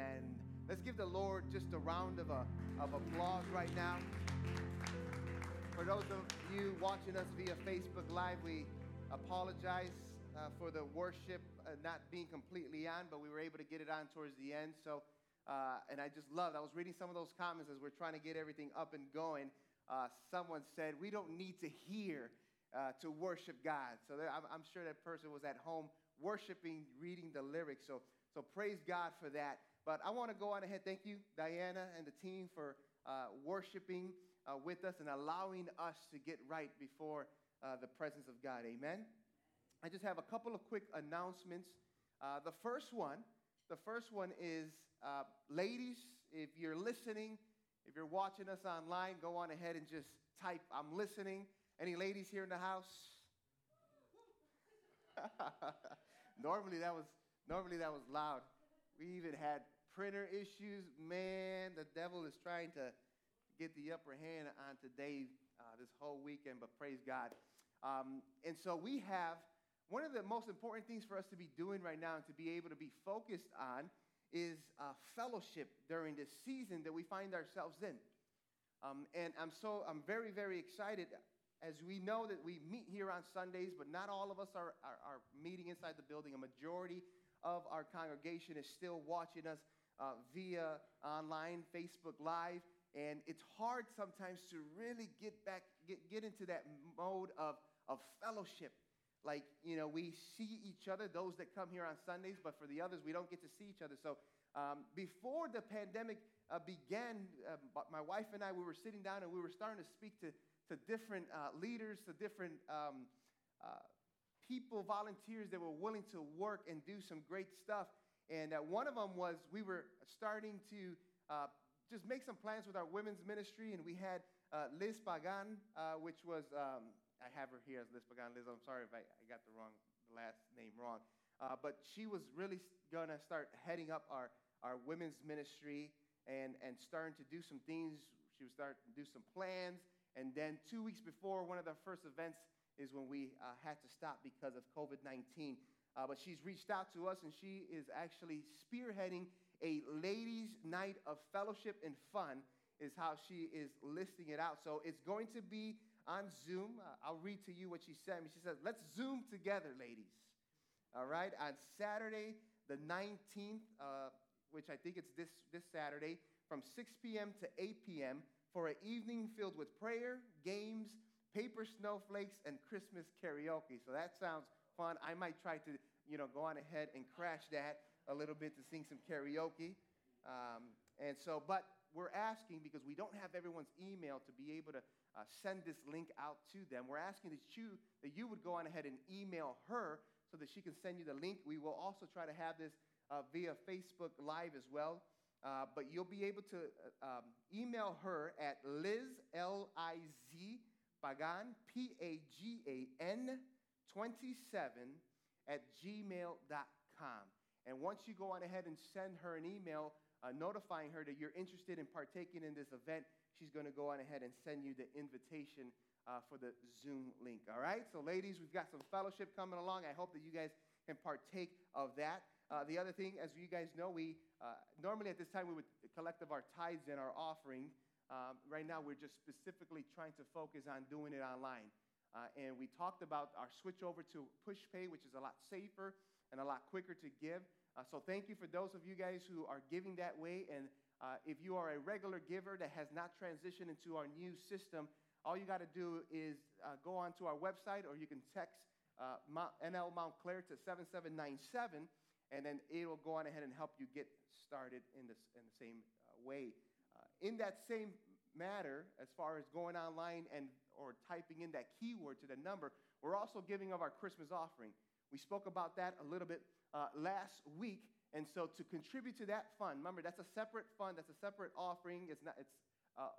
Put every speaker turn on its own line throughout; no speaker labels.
Amen. Let's give the Lord just a round of, a, of applause right now. For those of you watching us via Facebook Live, we apologize uh, for the worship uh, not being completely on, but we were able to get it on towards the end. So, uh, and I just loved. I was reading some of those comments as we're trying to get everything up and going. Uh, someone said we don't need to hear uh, to worship God. So there, I'm, I'm sure that person was at home worshiping, reading the lyrics. So, so praise God for that. But I want to go on ahead. Thank you, Diana and the team, for uh, worshiping uh, with us and allowing us to get right before uh, the presence of God. Amen. I just have a couple of quick announcements. Uh, the first one, the first one is, uh, ladies, if you're listening, if you're watching us online, go on ahead and just type, I'm listening. Any ladies here in the house? normally that was normally that was loud. We even had printer issues. Man, the devil is trying to get the upper hand on today, uh, this whole weekend. But praise God. Um, and so we have one of the most important things for us to be doing right now and to be able to be focused on is uh, fellowship during this season that we find ourselves in. Um, and I'm so, I'm very, very excited as we know that we meet here on Sundays, but not all of us are, are, are meeting inside the building. A majority of our congregation is still watching us uh, via online, Facebook Live. And it's hard sometimes to really get back, get, get into that mode of, of fellowship like, you know, we see each other, those that come here on Sundays, but for the others, we don't get to see each other. So um, before the pandemic uh, began, uh, my wife and I, we were sitting down and we were starting to speak to, to different uh, leaders, to different um, uh, people, volunteers that were willing to work and do some great stuff. And uh, one of them was we were starting to uh, just make some plans with our women's ministry, and we had Liz Pagan, which was um, I have her here as Liz Pagan. Liz, I'm sorry if I, I got the wrong last name wrong. Uh, but she was really going to start heading up our, our women's ministry and, and starting to do some things. She was starting to do some plans. And then two weeks before one of the first events is when we uh, had to stop because of COVID 19. Uh, but she's reached out to us and she is actually spearheading a ladies' night of fellowship and fun, is how she is listing it out. So it's going to be on Zoom. Uh, I'll read to you what she sent me. She says, Let's Zoom together, ladies. All right, on Saturday, the 19th, uh, which I think it's this, this Saturday, from 6 p.m. to 8 p.m., for an evening filled with prayer, games, paper snowflakes, and Christmas karaoke. So that sounds fun. I might try to, you know, go on ahead and crash that a little bit to sing some karaoke. Um, and so, but we're asking because we don't have everyone's email to be able to uh, send this link out to them. We're asking that you, that you would go on ahead and email her so that she can send you the link. We will also try to have this uh, via Facebook Live as well. Uh, but you'll be able to uh, um, email her at Liz, L I Z, Pagan, P A G A N 27 at gmail.com. And once you go on ahead and send her an email uh, notifying her that you're interested in partaking in this event, she's going to go on ahead and send you the invitation uh, for the Zoom link. All right? So, ladies, we've got some fellowship coming along. I hope that you guys can partake of that. Uh, the other thing, as you guys know, we uh, normally at this time we would collect of our tithes and our offering. Um, right now, we're just specifically trying to focus on doing it online. Uh, and we talked about our switch over to push pay, which is a lot safer and a lot quicker to give. Uh, so, thank you for those of you guys who are giving that way. And uh, if you are a regular giver that has not transitioned into our new system, all you got to do is uh, go onto our website or you can text uh, Mount, NL Montclair to 7797, and then it'll go on ahead and help you get started in, this, in the same uh, way. In that same matter, as far as going online and or typing in that keyword to the number, we're also giving of our Christmas offering. We spoke about that a little bit uh, last week. And so to contribute to that fund, remember, that's a separate fund, that's a separate offering. It's, not, it's uh,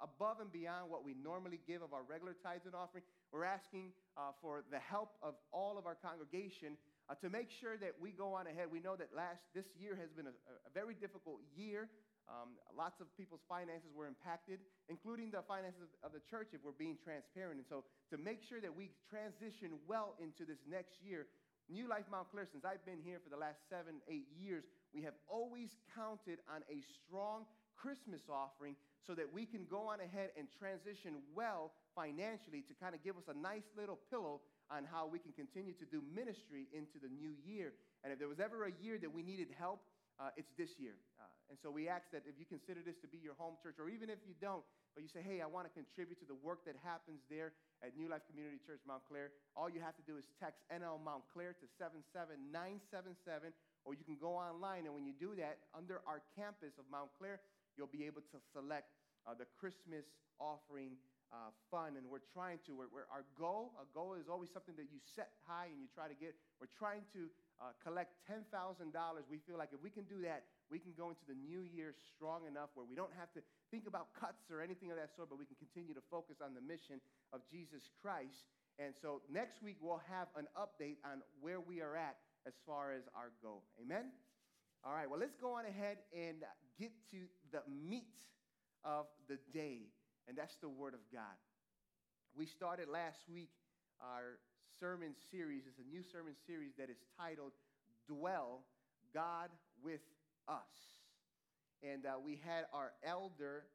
above and beyond what we normally give of our regular tithes and offering. We're asking uh, for the help of all of our congregation uh, to make sure that we go on ahead. We know that last this year has been a, a very difficult year. Um, lots of people's finances were impacted, including the finances of the church, if we're being transparent. And so, to make sure that we transition well into this next year, New Life Montclair, since I've been here for the last seven, eight years, we have always counted on a strong Christmas offering so that we can go on ahead and transition well financially to kind of give us a nice little pillow on how we can continue to do ministry into the new year. And if there was ever a year that we needed help, uh, it's this year. Uh, and so we ask that if you consider this to be your home church, or even if you don't, but you say, hey, I want to contribute to the work that happens there at New Life Community Church Montclair, all you have to do is text NL Montclair to 77977, or you can go online. And when you do that, under our campus of Montclair, you'll be able to select uh, the Christmas offering uh, fund. And we're trying to, we're, we're, our goal, a goal is always something that you set high and you try to get. We're trying to uh, collect $10,000. We feel like if we can do that, we can go into the new year strong enough where we don't have to think about cuts or anything of that sort, but we can continue to focus on the mission of Jesus Christ. And so next week, we'll have an update on where we are at as far as our goal. Amen? All right, well, let's go on ahead and get to the meat of the day, and that's the Word of God. We started last week our sermon series. It's a new sermon series that is titled Dwell God with Us. And uh, we had our elder,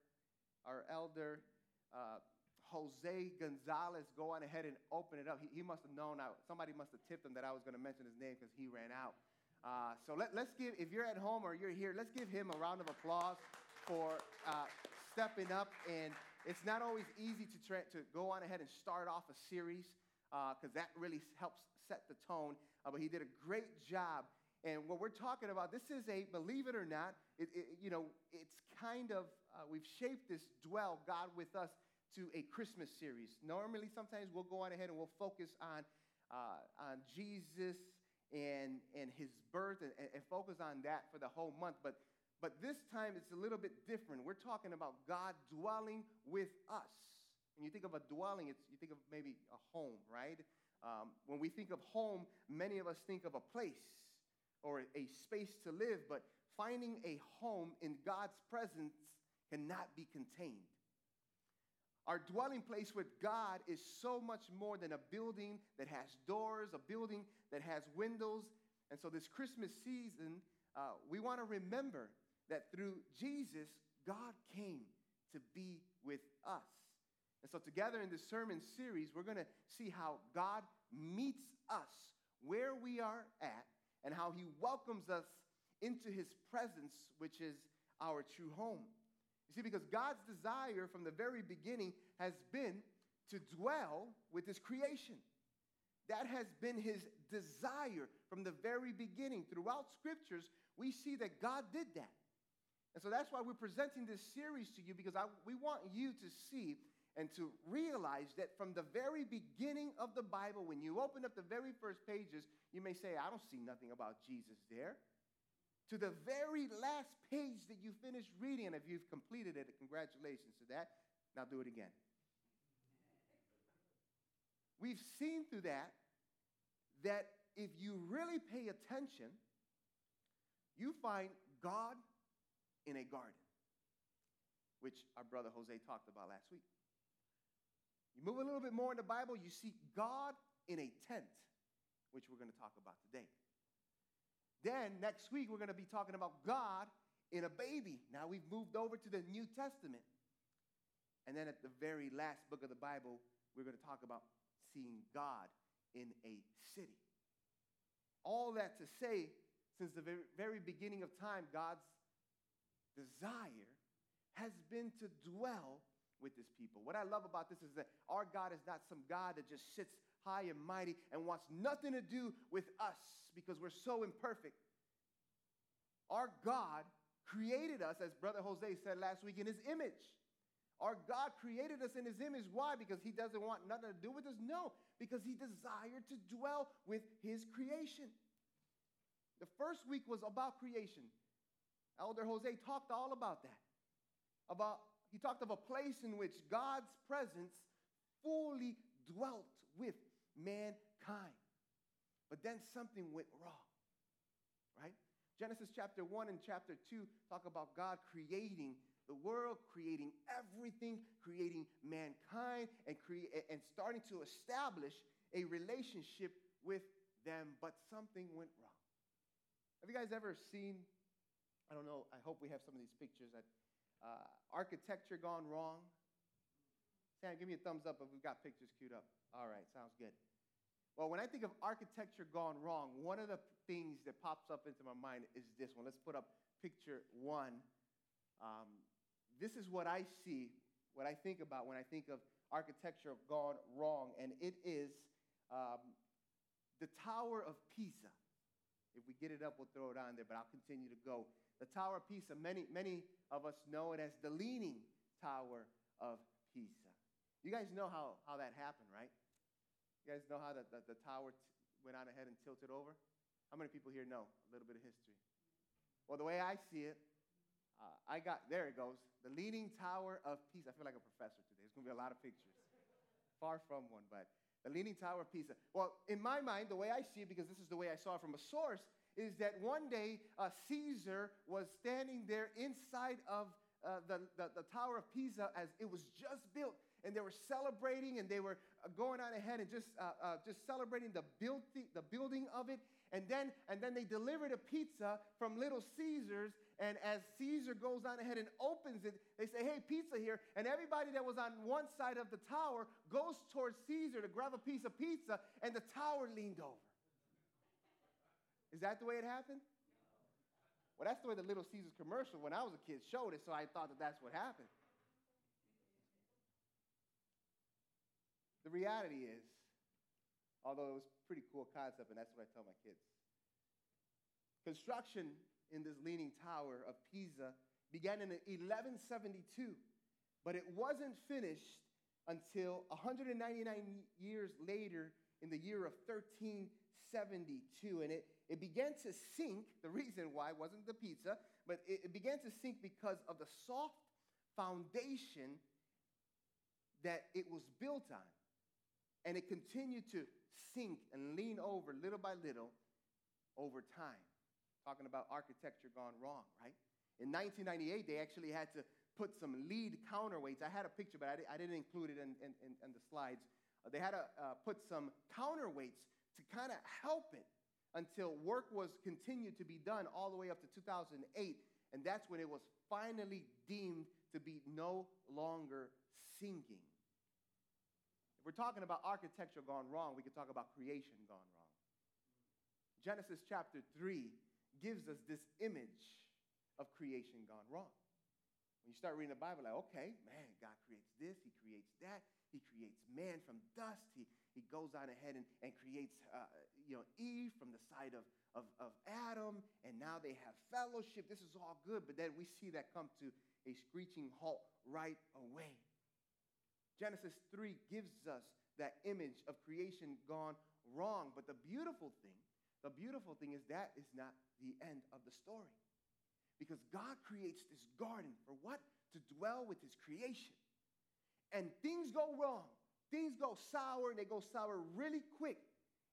our elder, uh, Jose Gonzalez, go on ahead and open it up. He, he must have known, I, somebody must have tipped him that I was going to mention his name because he ran out. Uh, so let, us give, if you're at home or you're here, let's give him a round of applause for uh, stepping up. And it's not always easy to, tra- to go on ahead and start off a series because uh, that really helps set the tone. Uh, but he did a great job. And what we're talking about, this is a, believe it or not, it, it, you know, it's kind of, uh, we've shaped this Dwell God with Us to a Christmas series. Normally, sometimes we'll go on ahead and we'll focus on, uh, on Jesus and, and his birth and, and focus on that for the whole month. But, but this time it's a little bit different. We're talking about God dwelling with us. And you think of a dwelling, it's, you think of maybe a home, right? Um, when we think of home, many of us think of a place or a space to live, but finding a home in God's presence cannot be contained. Our dwelling place with God is so much more than a building that has doors, a building that has windows. And so, this Christmas season, uh, we want to remember that through Jesus, God came to be with us. And so, together in this sermon series, we're going to see how God meets us where we are at and how he welcomes us into his presence, which is our true home. You see, because God's desire from the very beginning has been to dwell with his creation. That has been his desire from the very beginning. Throughout scriptures, we see that God did that. And so that's why we're presenting this series to you because I, we want you to see and to realize that from the very beginning of the Bible, when you open up the very first pages, you may say, I don't see nothing about Jesus there to the very last page that you finished reading. And if you've completed it, congratulations to that. Now do it again. We've seen through that that if you really pay attention, you find God in a garden, which our brother Jose talked about last week. You move a little bit more in the Bible, you see God in a tent, which we're going to talk about today. Then next week, we're going to be talking about God in a baby. Now we've moved over to the New Testament. And then at the very last book of the Bible, we're going to talk about seeing God in a city. All that to say, since the very, beginning of time, God's desire has been to dwell with his people. What I love about this is that our God is not some God that just sits high and mighty and wants nothing to do with us because we're so imperfect. Our God created us, as Brother Jose said last week, in his image. Our God created us in his image. Why? Because he doesn't want nothing to do with us? No, because he desired to dwell with his creation. The first week was about creation. Elder Jose talked all about that. About he talked of a place in which God's presence fully dwelt with mankind. But then something went wrong, right? Genesis chapter 1 and chapter 2 talk about God creating the world, creating everything, creating mankind, and, cre- and starting to establish a relationship with them, but something went wrong. Have you guys ever seen? I don't know. I hope we have some of these pictures that uh, architecture gone wrong. Sam, give me a thumbs up if we've got pictures queued up. All right, sounds good. Well, when I think of architecture gone wrong, one of the things that pops up into my mind is this one. Let's put up picture one. Um, this is what I see, what I think about when I think of architecture gone wrong, and it is um, the Tower of Pisa. If we get it up, we'll throw it on there, but I'll continue to go. The Tower of Pisa, many, many of us know it as the Leaning Tower of Pisa. You guys know how, how that happened, right? You guys know how the, the, the tower t- went on ahead and tilted over? How many people here know a little bit of history? Well, the way I see it, uh, I got, there it goes, the Leaning Tower of Pisa. I feel like a professor today. There's going to be a lot of pictures. Far from one, but the Leaning Tower of Pisa. Well, in my mind, the way I see it, because this is the way I saw it from a source, is that one day uh, Caesar was standing there inside of uh, the, the, the Tower of Pisa as it was just built. And they were celebrating and they were uh, going on ahead and just, uh, uh, just celebrating the, build the building of it. And then, and then they delivered a pizza from Little Caesars. And as Caesar goes on ahead and opens it, they say, Hey, pizza here. And everybody that was on one side of the tower goes towards Caesar to grab a piece of pizza, and the tower leaned over. Is that the way it happened? Well, that's the way the Little Caesars commercial when I was a kid showed it, so I thought that that's what happened. The reality is, although it was a pretty cool concept, and that's what I tell my kids, construction in this leaning tower of Pisa began in 1172, but it wasn't finished until 199 years later in the year of 1372. And it, it began to sink. The reason why wasn't the pizza, but it, it began to sink because of the soft foundation that it was built on. And it continued to sink and lean over little by little over time talking about architecture gone wrong, right? In 1998, they actually had to put some lead counterweights. I had a picture, but I, didn't include it in, in, in the slides. Uh, they had to uh, put some counterweights to kind of help it until work was continued to be done all the way up to 2008. And that's when it was finally deemed to be no longer sinking. If we're talking about architecture gone wrong, we could talk about creation gone wrong. Genesis chapter 3 gives us this image of creation gone wrong. When you start reading the Bible, like, okay, man, God creates this, He creates that, He creates man from dust, He, he goes on ahead and, and creates uh, you know, Eve from the side of, of, of Adam, and now they have fellowship. This is all good, but then we see that come to a screeching halt right away. Genesis 3 gives us that image of creation gone wrong, but the beautiful thing the beautiful thing is that is not the end of the story. Because God creates this garden for what? To dwell with his creation. And things go wrong. Things go sour, and they go sour really quick.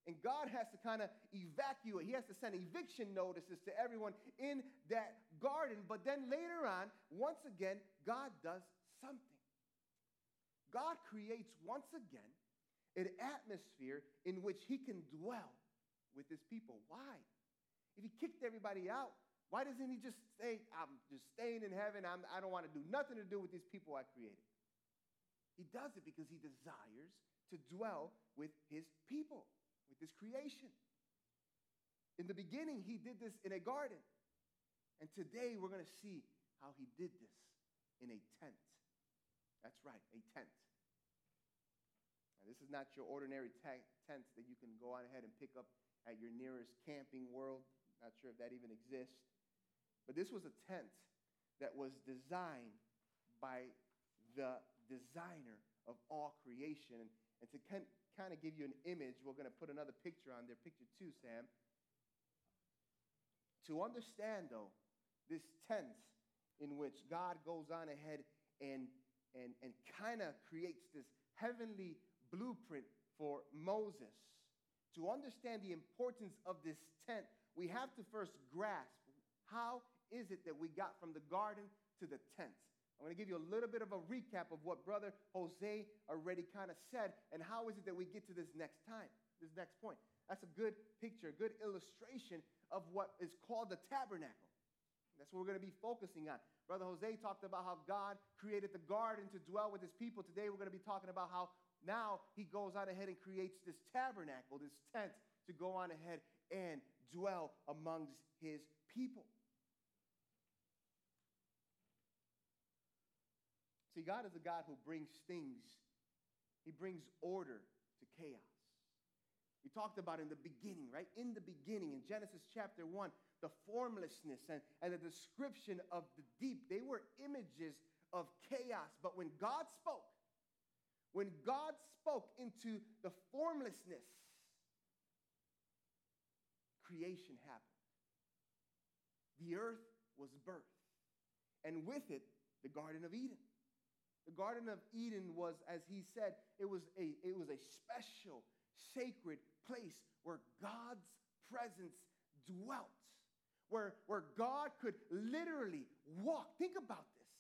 And God has to kind of evacuate. He has to send eviction notices to everyone in that garden. But then later on, once again, God does something. God creates once again an atmosphere in which he can dwell with his people. Why? If he kicked everybody out, why doesn't he just say, I'm just staying in heaven, I'm, I do not want to do nothing to do with these people I created? He does it because he desires to dwell with his people, with his creation. In the beginning, he did this in a garden. And today, we're going to see how he did this in a tent. That's right, a tent. Now, this is not your ordinary tent that you can go on ahead and pick up at your nearest camping world. Not sure if that even exists. But this was a tent that was designed by the designer of all creation. And to kind of give you an image, we're going to put another picture on there, picture two, Sam. To understand, though, this tent in which God goes on ahead and, and, and kind of creates this heavenly blueprint for Moses to understand the importance of this tent, we have to first grasp how is it that we got from the garden to the tent. I'm going to give you a little bit of a recap of what Brother Jose already kind of said, and how is it that we get to this next time, this next point. that's a good picture, a good illustration of what is called the tabernacle. That's what we're going to be focusing on. Brother Jose talked about how God created the garden to dwell with his people. Today we're going to be talking about how now he goes on ahead and creates this tabernacle, this tent, to go on ahead and dwell amongst his people. See, God is a God who brings things, He brings order to chaos. We talked about in the beginning, right? In the beginning, in Genesis chapter 1, the formlessness and, and the description of the deep, they were images of chaos. But when God spoke, when God spoke into the formlessness, creation happened. The earth was birthed, and with it, the Garden of Eden. The Garden of Eden was, as he said, it was a, it was a special, sacred place where God's presence dwelt, where, where God could literally walk. Think about this.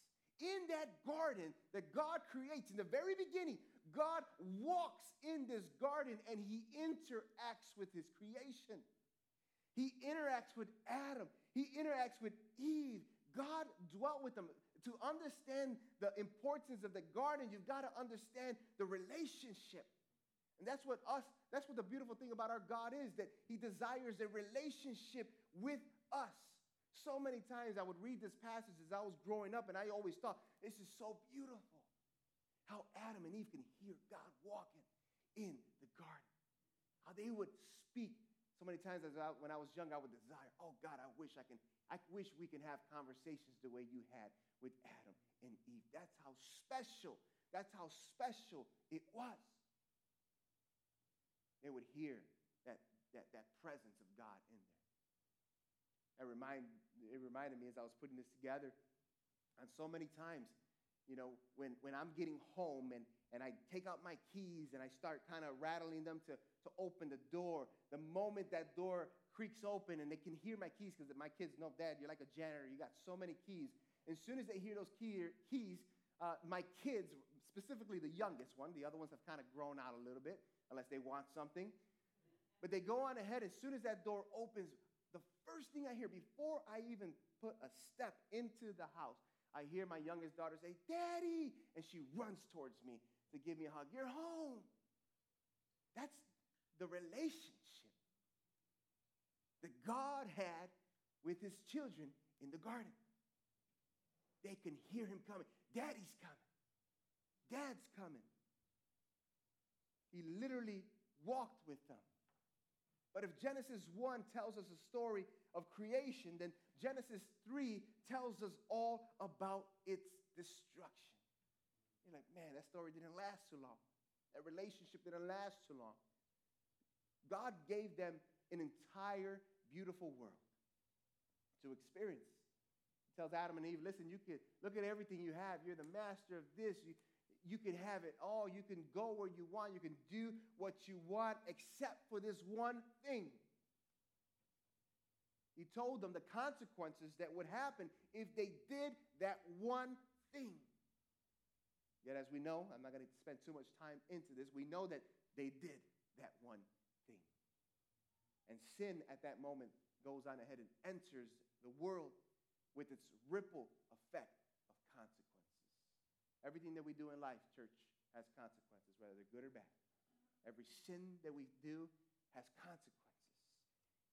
In that garden that God creates in the very beginning, God walks in this garden and he interacts with his creation. He interacts with Adam, he interacts with Eve. God dwelt with them to understand the importance of the garden, you've got to understand the relationship. And that's what us, that's what the beautiful thing about our God is, that He desires a relationship with us. So many times I would read this passage as I was growing up, and I always thought, this is so beautiful. How Adam and Eve can hear God walking in the garden. How they would speak. So many times as I, when I was young, I would desire, oh God, I wish I can, I wish we can have conversations the way you had with Adam and Eve. That's how special, that's how special it was. They would hear that, that, that presence of God in there. That remind, it reminded me as I was putting this together, and so many times, you know, when, when I'm getting home and, and I take out my keys and I start kind of rattling them to, to open the door, the moment that door creaks open and they can hear my keys because my kids know, Dad, you're like a janitor. You got so many keys. As soon as they hear those key, keys, uh, my kids, specifically the youngest one, the other ones have kind of grown out a little bit, unless they want something. But they go on ahead. As soon as that door opens, the first thing I hear before I even put a step into the house, I hear my youngest daughter say, Daddy! And she runs towards me to give me a hug. You're home. That's the relationship that God had with his children in the garden. They can hear him coming. Daddy's coming. Dad's coming. He literally walked with them. But if Genesis 1 tells us a story of creation, then Genesis 3 tells us all about its destruction. You're like, man, that story didn't last too long. That relationship didn't last too long. God gave them an entire beautiful world to experience He tells Adam and Eve, listen, you could look at everything you have. You're the master of this. You, you can have it all. You can go where you want. You can do what you want, except for this one thing. He told them the consequences that would happen if they did that one thing. Yet, as we know, I'm not going to spend too much time into this, we know that they did that one thing. And sin at that moment goes on ahead and enters the world with its ripple effect of consequences. Everything that we do in life, church, has consequences, whether they're good or bad. Every sin that we do has consequences.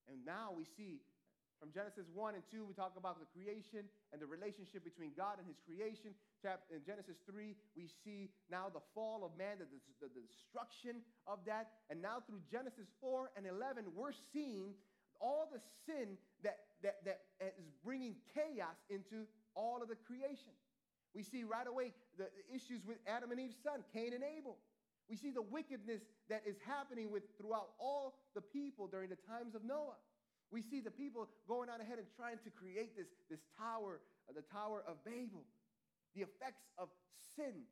And now we see from Genesis 1 and 2, we talk about the creation and the relationship between God and his creation. In Genesis 3, we see now the fall of man, the, the, the destruction of that. And now through Genesis 4 and 11, we're seeing all the sin that that, that is bringing chaos into all of the creation. We see right away the issues with Adam and Eve's son, Cain and Abel. We see the wickedness that is happening with throughout all the people during the times of Noah. We see the people going on ahead and trying to create this, this tower, uh, the Tower of Babel. The effects of sin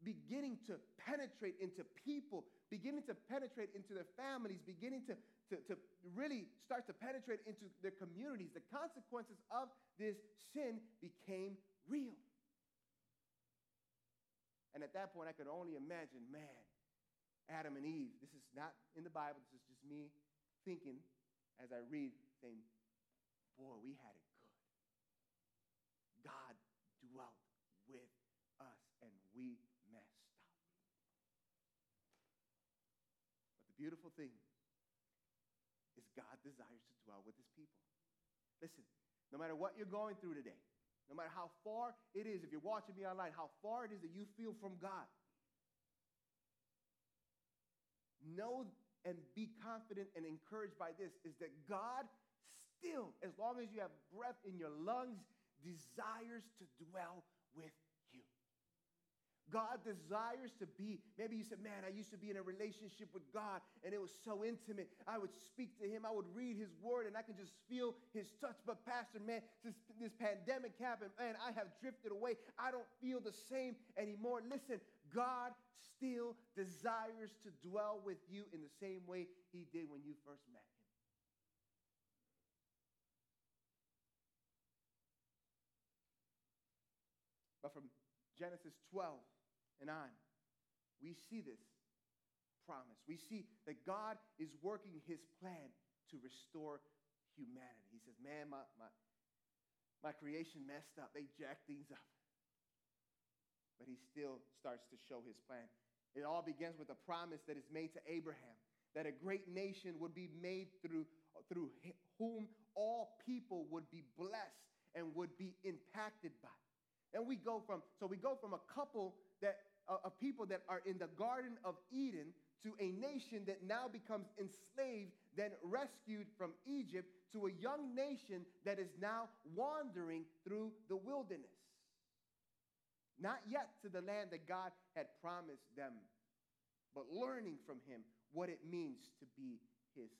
beginning to penetrate into people, beginning to penetrate into their families, beginning to to, to really start to penetrate into their communities, the consequences of this sin became real. And at that point, I could only imagine, man, Adam and Eve. This is not in the Bible, this is just me thinking as I read, saying, Boy, we had it good. God dwelt with us, and we messed up. But the beautiful thing is God desires to dwell with his people. Listen, no matter what you're going through today, no matter how far it is, if you're watching me online, how far it is that you feel from God, know and be confident and encouraged by this is that God still, as long as you have breath in your lungs, desires to dwell with God desires to be. Maybe you said, Man, I used to be in a relationship with God and it was so intimate. I would speak to Him, I would read His word, and I could just feel His touch. But, Pastor, man, since this pandemic happened, man, I have drifted away. I don't feel the same anymore. Listen, God still desires to dwell with you in the same way He did when you first met Him. But from Genesis 12, and on. We see this promise. We see that God is working his plan to restore humanity. He says, Man, my, my, my creation messed up. They jacked things up. But he still starts to show his plan. It all begins with a promise that is made to Abraham that a great nation would be made through, through whom all people would be blessed and would be impacted by. And we go from, so we go from a couple that of people that are in the Garden of Eden to a nation that now becomes enslaved, then rescued from Egypt, to a young nation that is now wandering through the wilderness. Not yet to the land that God had promised them, but learning from him what it means to be his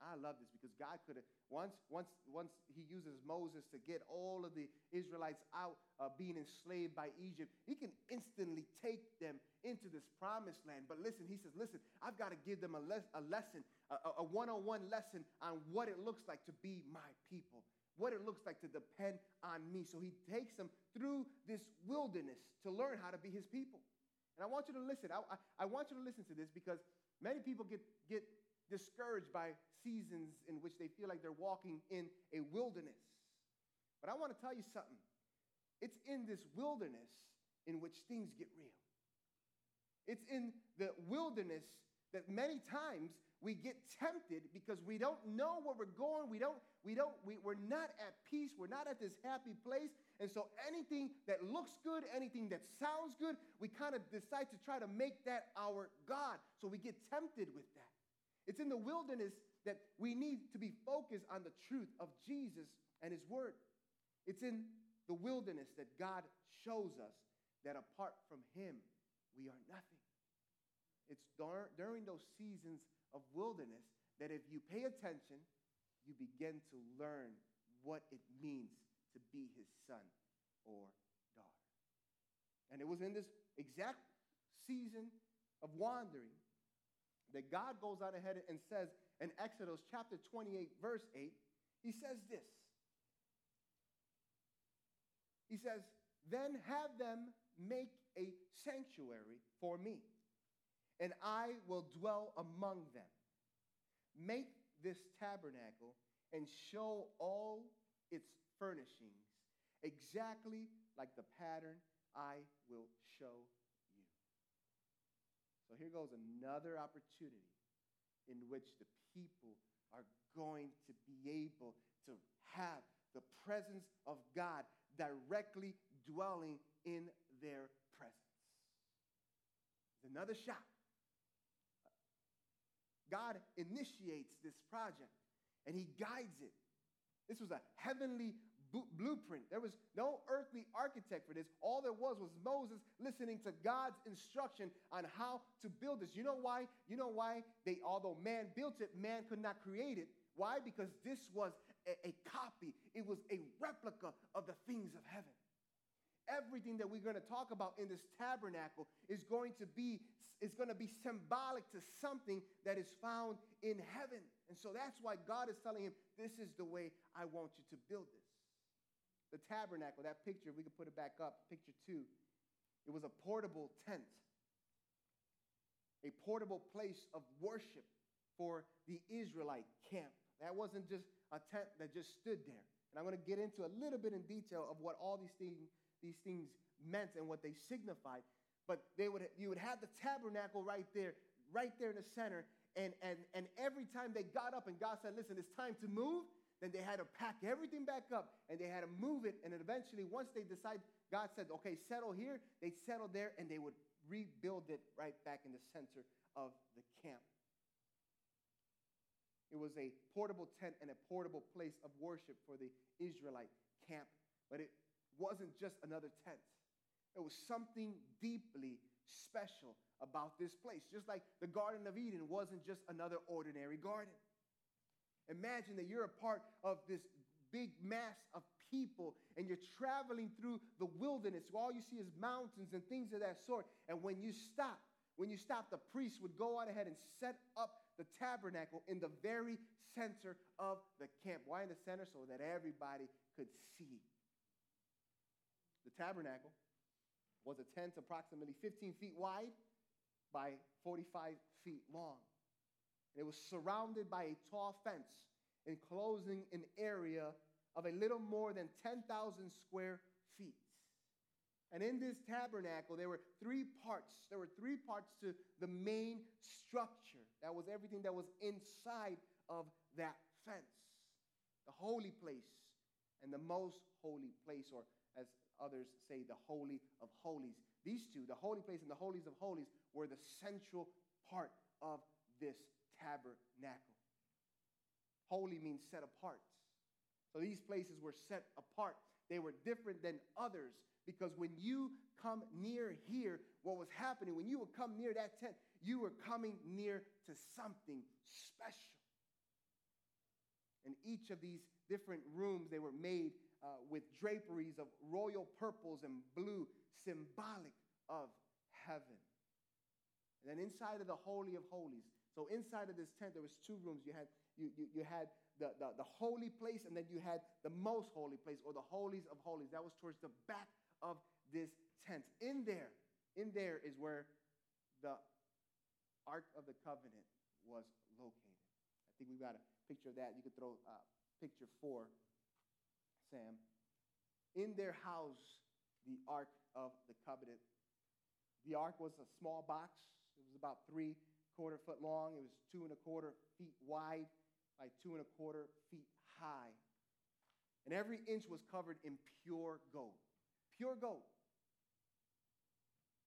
I love this because God could have, once, once, once he uses Moses to get all of the Israelites out uh, being enslaved by Egypt, he can instantly take them into this promised land. But listen, he says, listen, I've got to give them a, les- a lesson, a one on one lesson on what it looks like to be my people, what it looks like to depend on me. So he takes them through this wilderness to learn how to be his people. And I want you to listen. I, I, I want you to listen to this because many people get, get discouraged by seasons in which they feel like they're walking in a wilderness. But I want to tell you something. It's in this wilderness in which things get real. It's in the wilderness that many times we get tempted because we don't know where we're going. We don't, we don't, we, we're not at peace. We're not at this happy place. And so anything that looks good, anything that sounds good, we kind of decide to try to make that our God. So we get tempted with that. It's in the wilderness that we need to be focused on the truth of Jesus and His Word. It's in the wilderness that God shows us that apart from Him, we are nothing. It's dar- during those seasons of wilderness that if you pay attention, you begin to learn what it means to be His son or daughter. And it was in this exact season of wandering that God goes on ahead and says in Exodus chapter 28, verse 8, he says this. He says, Then have them make a sanctuary for me, and I will dwell among them. Make this tabernacle and show all its furnishings exactly like the pattern I will show so here goes another opportunity in which the people are going to be able to have the presence of God directly dwelling in their presence. There's another shot. God initiates this project and he guides it. This was a heavenly blueprint. There was no earthly architect for this. All there was was Moses listening to God's instruction on how to build this. You know why? You know why they, although man built it, man could not create it. Why? Because this was a, a copy, it was a replica of the things of heaven. Everything that we're going to talk about in this tabernacle is going to be is going to be symbolic to something that is found in heaven. And so that's why God is telling him, This is the way I want you to build this the tabernacle, that picture, if we could put it back up, picture two, it was a portable tent. a portable place of worship for the Israelite camp. That wasn't just a tent that just stood there. And I'm going to get into a little bit in detail of what all these things, these things meant and what they signified. But they would, you would have the tabernacle right there, right there in the center. And, and, and every time they got up and God said, listen, it's time to move, then they had to pack everything back up and they had to move it. And eventually, once they decide, God said, okay, settle here, they'd settle there and they would rebuild it right back in the center of the camp. It was a portable tent and a portable place of worship for the Israelite camp. But it wasn't just another tent, it was something deeply special about this place. Just like the Garden of Eden wasn't just another ordinary garden. Imagine that you're a part of this big mass of people and you're traveling through the wilderness. All you see is mountains and things of that sort. And when you stop, when you stop, the priest would go on ahead and set up the tabernacle in the very center of the camp. Why in the center? So that everybody could see. The tabernacle was a tent approximately 15 feet wide by 45 feet long. It was surrounded by a tall fence enclosing an area of a little more than 10,000 square feet. And in this tabernacle, there were three parts. There were three parts to the main structure. That was everything that was inside of that fence the holy place and the most holy place, or as others say, the Holy of Holies. These two, the holy place and the holies of holies, were the central part of this tabernacle. Holy means set apart. So these places were set apart. They were different than others because when you come near here, what was happening, when you would come near that tent, you were coming near to something special. And each of these different rooms, they were made uh, with draperies of royal purples and blue, symbolic of heaven. And then inside of the Holy of Holies, so inside of this tent, there was two rooms. You had, you, you, you had the, the, the holy place, and then you had the most holy place, or the holies of holies. That was towards the back of this tent. In there, in there is where the Ark of the Covenant was located. I think we've got a picture of that. You could throw uh, picture four, Sam. In their house, the Ark of the Covenant. The Ark was a small box. It was about three quarter foot long. It was two and a quarter feet wide by two and a quarter feet high. And every inch was covered in pure gold pure gold.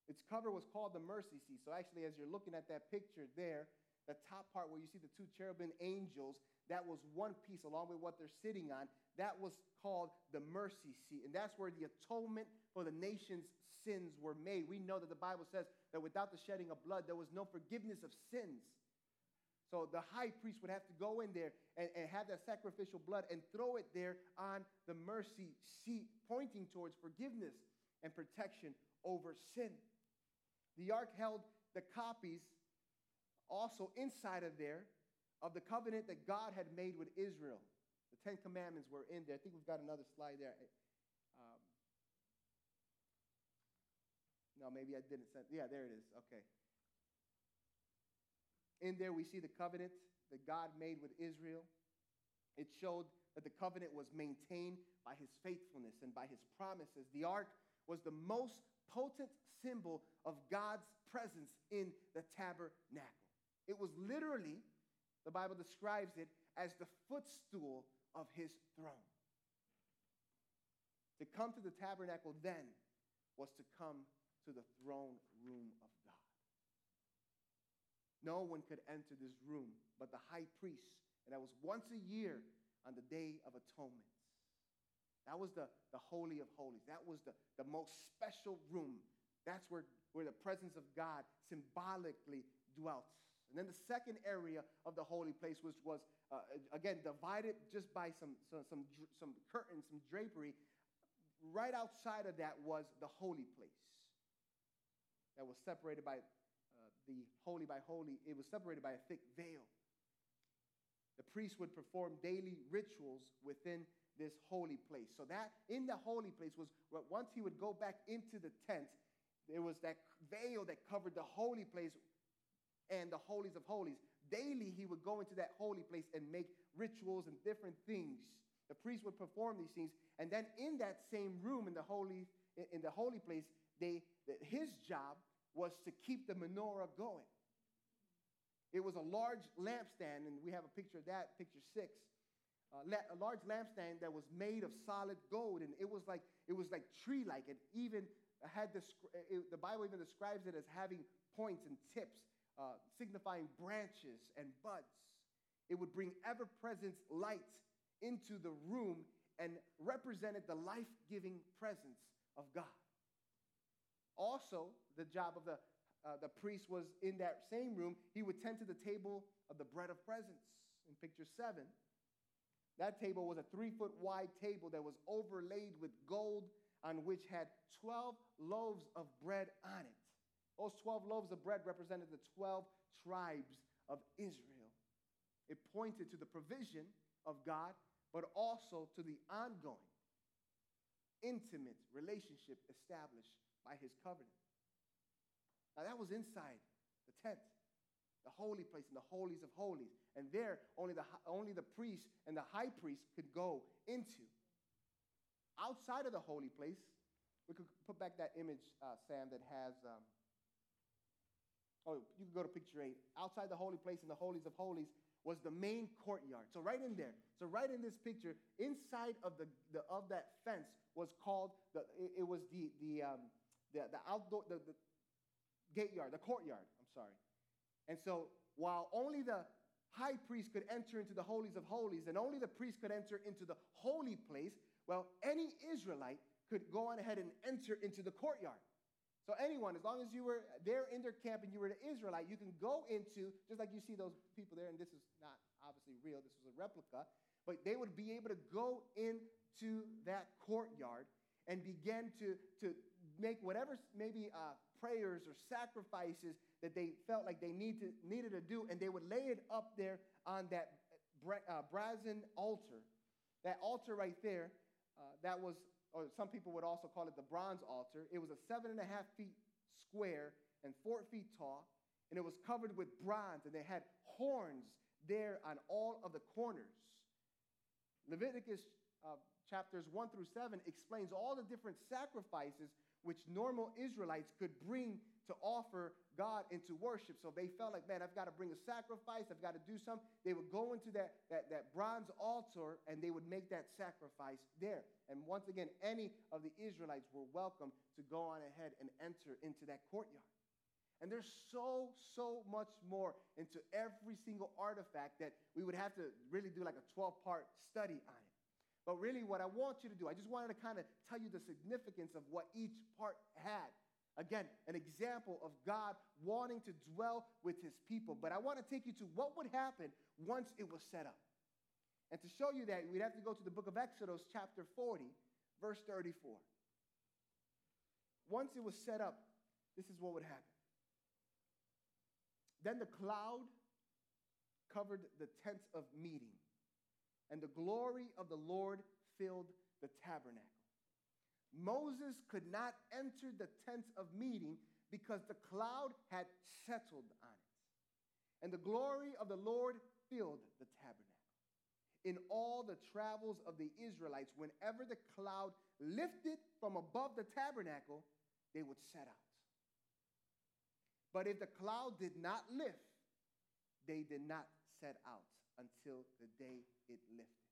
Its cover was called the mercy seat. So actually, as you're looking at that picture there, the top part where you see the two cherubim angels, that was one piece along with what they're sitting on. That was called the mercy seat. And that's where the atonement for the nation's sins were made. We know that the Bible says that without the shedding of blood, there was no forgiveness of sins. So the high priest would have to go in there and, and have that sacrificial blood and throw it there on the mercy seat, pointing towards forgiveness and protection over sin. The ark held the copies also inside of there of the covenant that God had made with Israel. The Ten Commandments were in there. I think we've got another slide there. Um, no, maybe I didn't send. Yeah, there it is. Okay. In there, we see the covenant that God made with Israel. It showed that the covenant was maintained by his faithfulness and by his promises. The ark was the most potent symbol of God's presence in the tabernacle. It was literally, the Bible describes it as the footstool of his throne. To come to the tabernacle then was to come to the throne room of God. no one could enter this room but the high priest. And that was once a year on the Day of Atonement. That was the, the Holy of Holies. That was the, the most special room. That's where, where the presence of God symbolically dwelt. And then the second area of the holy place, which was, uh, again, divided just by some, some, some, some curtains, some drapery, right outside of that was the holy place that was separated by uh, the holy by holy, it was separated by a thick veil. The priest would perform daily rituals within this holy place. So that in the holy place was once he would go back into the tent, there was that veil that covered the holy place and the holies of holies. Daily, he would go into that holy place and make rituals and different things. The priest would perform these things, and then in that same room in the holy in the holy place, they his job was to keep the menorah going. It was a large lampstand, and we have a picture of that, picture six. Uh, a large lampstand that was made of solid gold, and it was like it was like tree-like. It even had this. It, the Bible even describes it as having points and tips, uh, signifying branches and buds. It would bring ever-present light into the room and represented the life-giving presence of God. Also, the job of the, uh, the priest was in that same room. He would tend to the table of the bread of presence in picture seven. That table was a three foot wide table that was overlaid with gold, on which had 12 loaves of bread on it. Those 12 loaves of bread represented the 12 tribes of Israel. It pointed to the provision of God, but also to the ongoing, intimate relationship established by his covenant. Now, that was inside the tent, the holy place, and the holies of holies. And there, only the, only the priest and the high priest could go into. Outside of the holy place, we could put back that image, uh, Sam, that has. Um, oh, you can go to picture eight. Outside the holy place and the holies of holies was the main courtyard. So right in there. So right in this picture, inside of the, the of that fence was called the. It, it was the the um, the, the outdoor, the, the gate yard, the courtyard, I'm sorry. And so while only the high priest could enter into the holies of holies and only the priest could enter into the holy place, well, any Israelite could go on ahead and enter into the courtyard. So anyone, as long as you were there in their camp and you were an Israelite, you can go into, just like you see those people there, and this is not obviously real, this was a replica, but they would be able to go into that courtyard and begin to, to make whatever maybe uh, prayers or sacrifices that they felt like they need to, needed to do, and they would lay it up there on that uh, brazen altar. That altar right there, uh, that was, or some people would also call it the bronze altar. It was a seven and a half feet square and four feet tall, and it was covered with bronze, and they had horns there on all of the corners. Leviticus uh, chapters 1 through 7 explains all the different sacrifices which normal Israelites could bring to offer God into worship. So they felt like, man, I've got to bring a sacrifice, I've got to do something. They would go into that, that, that bronze altar and they would make that sacrifice there. And once again, any of the Israelites were welcome to go on ahead and enter into that courtyard. And there's so, so much more into every single artifact that we would have to really do like a 12 part study on it. But really, what I want you to do, I just wanted to kind of tell you the significance of what each part had. Again, an example of God wanting to dwell with his people. But I want to take you to what would happen once it was set up. And to show you that, we'd have to go to the book of Exodus, chapter 40, verse 34. Once it was set up, this is what would happen. Then the cloud covered the tent of meeting and the glory of the Lord filled the tabernacle. Moses could not enter the tent of meeting because the cloud had settled on it. And the glory of the Lord filled the tabernacle. In all the travels of the Israelites, whenever the cloud lifted from above the tabernacle, they would set out. But if the cloud did not lift, they did not set out until the day it lifted.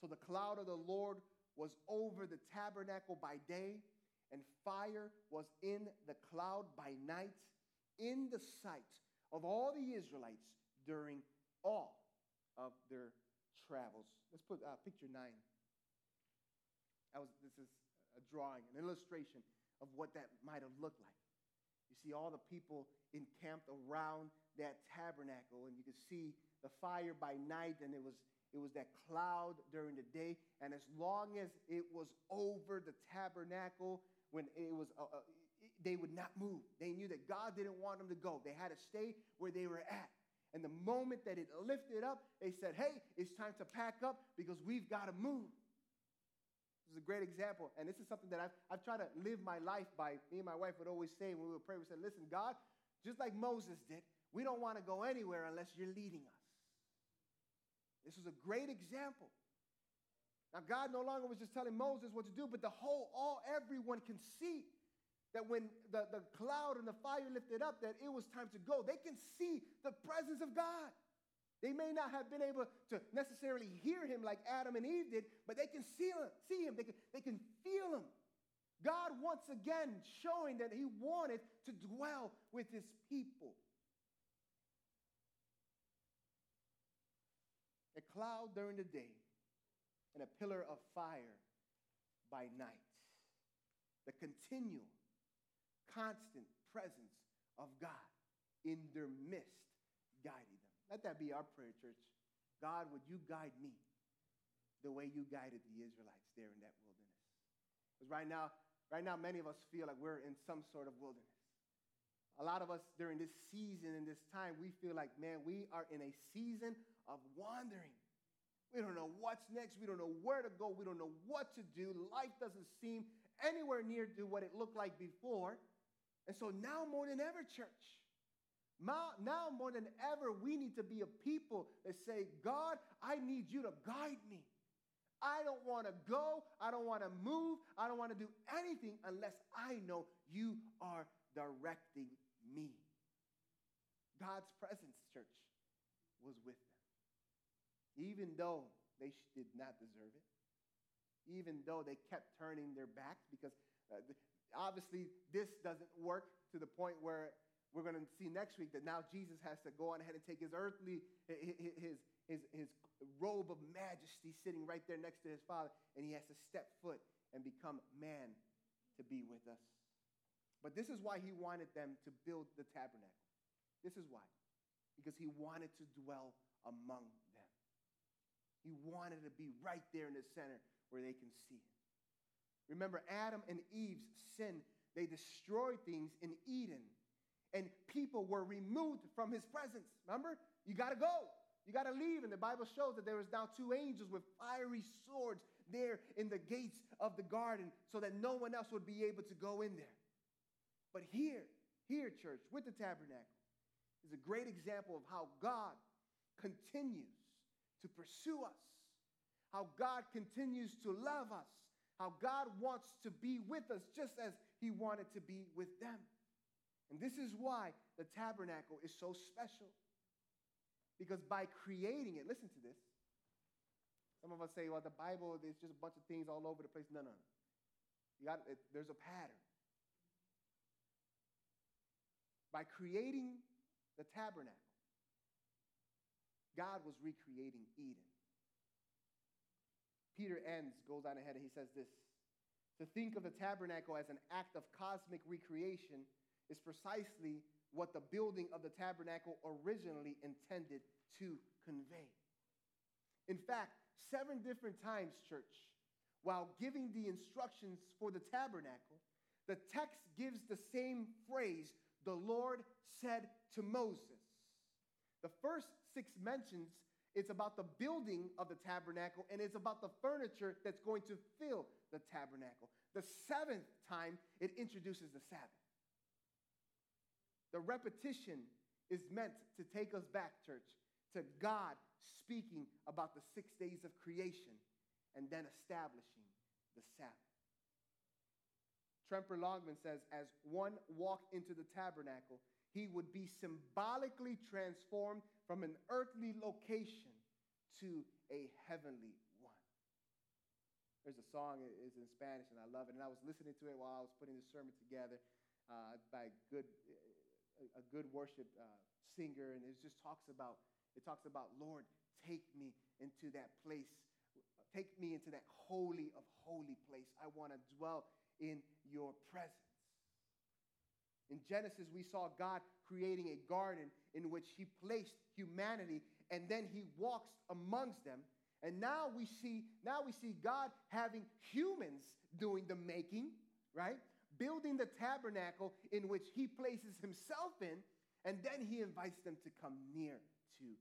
So the cloud of the Lord was over the tabernacle by day, and fire was in the cloud by night, in the sight of all the Israelites during all of their travels. Let's put uh, picture nine. That was, this is a drawing, an illustration of what that might have looked like. You see all the people encamped around that tabernacle, and you can see the fire by night, and it was it was that cloud during the day. And as long as it was over the tabernacle, when it was, uh, uh, they would not move. They knew that God didn't want them to go. They had to stay where they were at. And the moment that it lifted up, they said, Hey, it's time to pack up because we've got to move. This is a great example. And this is something that I've, I've tried to live my life by. Me and my wife would always say when we would pray, we said, Listen, God, just like Moses did, we don't want to go anywhere unless you're leading us. This was a great example. Now, God no longer was just telling Moses what to do, but the whole, all, everyone can see that when the, the cloud and the fire lifted up, that it was time to go. They can see the presence of God. They may not have been able to necessarily hear him like Adam and Eve did, but they can see him. See him. They, can, they can feel him. God once again showing that he wanted to dwell with his people. Cloud during the day and a pillar of fire by night. The continual, constant presence of God in their midst guiding them. Let that be our prayer, church. God, would you guide me the way you guided the Israelites there in that wilderness? Because right now, right now, many of us feel like we're in some sort of wilderness. A lot of us during this season and this time, we feel like, man, we are in a season of wandering. We don't know what's next. We don't know where to go. We don't know what to do. Life doesn't seem anywhere near to what it looked like before. And so now more than ever, church, now more than ever, we need to be a people that say, God, I need you to guide me. I don't want to go. I don't want to move. I don't want to do anything unless I know you are directing me. God's presence, church, was with them even though they did not deserve it, even though they kept turning their backs, because uh, obviously this doesn't work to the point where we're going to see next week that now Jesus has to go on ahead and take his earthly, his, his, his robe of majesty sitting right there next to his father, and he has to step foot and become man to be with us. But this is why he wanted them to build the tabernacle. This is why. Because he wanted to dwell among he wanted to be right there in the center where they can see him. Remember, Adam and Eve's sin, they destroyed things in Eden, and people were removed from his presence. Remember? You got to go. You got to leave. And the Bible shows that there was now two angels with fiery swords there in the gates of the garden so that no one else would be able to go in there. But here, here, church, with the tabernacle, is a great example of how God continues to pursue us, how God continues to love us, how God wants to be with us just as he wanted to be with them. And this is why the tabernacle is so special. Because by creating it, listen to this. Some of us say, well, the Bible is just a bunch of things all over the place. No, no. You got, it, there's a pattern. By creating the tabernacle, God was recreating Eden. Peter Enns, goes on ahead, and he says this To think of the tabernacle as an act of cosmic recreation is precisely what the building of the tabernacle originally intended to convey. In fact, seven different times, church, while giving the instructions for the tabernacle, the text gives the same phrase the Lord said to Moses. The first six mentions it's about the building of the tabernacle and it's about the furniture that's going to fill the tabernacle. The seventh time, it introduces the Sabbath. The repetition is meant to take us back, church, to God speaking about the six days of creation and then establishing the Sabbath. Tremper Longman says, as one walked into the tabernacle, he would be symbolically transformed from an earthly location to a heavenly one. There's a song, it is in Spanish, and I love it. And I was listening to it while I was putting the sermon together uh, by good, a good worship uh, singer, and it just talks about it talks about Lord, take me into that place, take me into that holy of holy place. I want to dwell in your presence. In Genesis, we saw God creating a garden in which he placed humanity and then he walks amongst them. And now we see now we see God having humans doing the making, right? Building the tabernacle in which he places himself in and then he invites them to come near to him.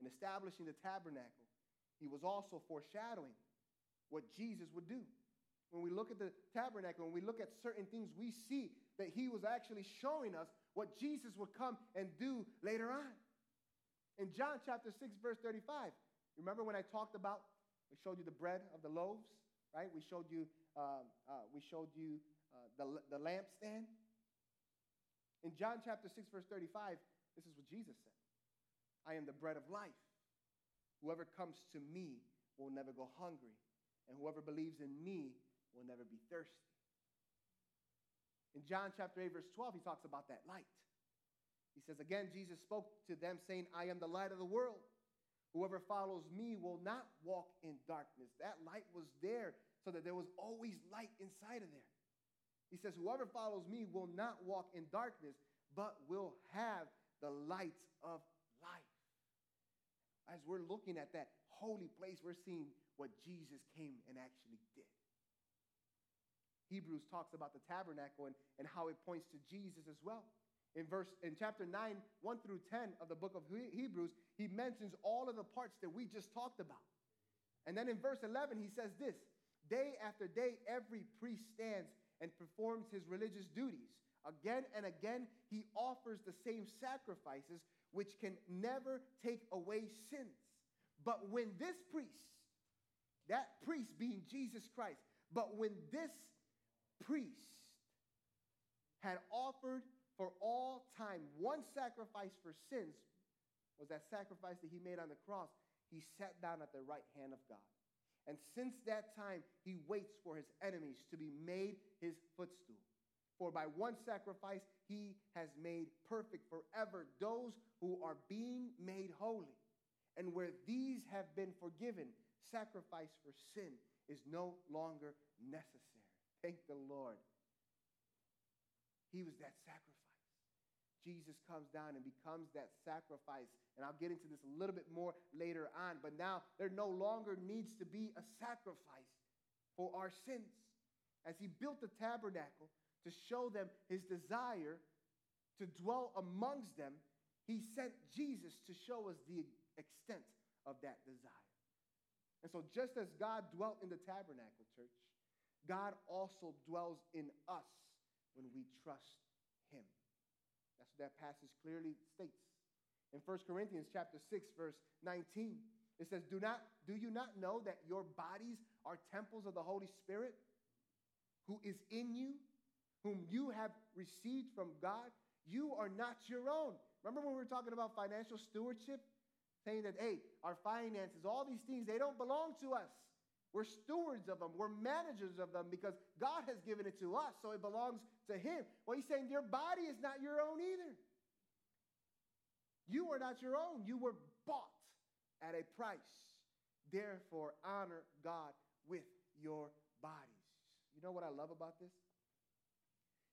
In establishing the tabernacle, he was also foreshadowing what Jesus would do when we look at the tabernacle, when we look at certain things, we see that he was actually showing us what Jesus would come and do later on. In John chapter 6, verse 35, remember when I talked about, we showed you the bread of the loaves, right? We showed you, uh, uh, we showed you uh, the, the lampstand. In John chapter 6, verse 35, this is what Jesus said I am the bread of life. Whoever comes to me will never go hungry, and whoever believes in me will never be thirsty. In John chapter 8, verse 12, he talks about that light. He says, Again, Jesus spoke to them, saying, I am the light of the world. Whoever follows me will not walk in darkness. That light was there so that there was always light inside of there. He says, Whoever follows me will not walk in darkness, but will have the light of life. As we're looking at that holy place, we're seeing what Jesus came and actually did. Hebrews talks about the tabernacle and, and how it points to Jesus as well. In verse in chapter 9, 1 through 10 of the book of Hebrews, he mentions all of the parts that we just talked about. And then in verse 11, he says this Day after day, every priest stands and performs his religious duties. Again and again, he offers the same sacrifices, which can never take away sins. But when this priest, that priest being Jesus Christ, but when this priest had offered for all time one sacrifice for sins, was that sacrifice that he made on the cross, he sat down at the right hand of God. And since that time, he waits for his enemies to be made his footstool. For by one sacrifice, he has made perfect forever those who are being made holy. And where these have been forgiven, sacrifice for sin is no longer necessary. Thank the Lord. He was that sacrifice. Jesus comes down and becomes that sacrifice. And I'll get into this a little bit more later on. But now there no longer needs to be a sacrifice for our sins. As he built the tabernacle to show them his desire to dwell amongst them, he sent Jesus to show us the extent of that desire. And so, just as God dwelt in the tabernacle, church, God also dwells in us when we trust him. That's what that passage clearly states. In 1 Corinthians chapter 6 verse 19, it says, "Do not do you not know that your bodies are temples of the Holy Spirit who is in you, whom you have received from God? You are not your own." Remember when we were talking about financial stewardship? Saying that, hey, our finances, all these things, they don't belong to us. We're stewards of them. We're managers of them because God has given it to us, so it belongs to Him. Well, He's saying your body is not your own either. You are not your own. You were bought at a price. Therefore, honor God with your bodies. You know what I love about this?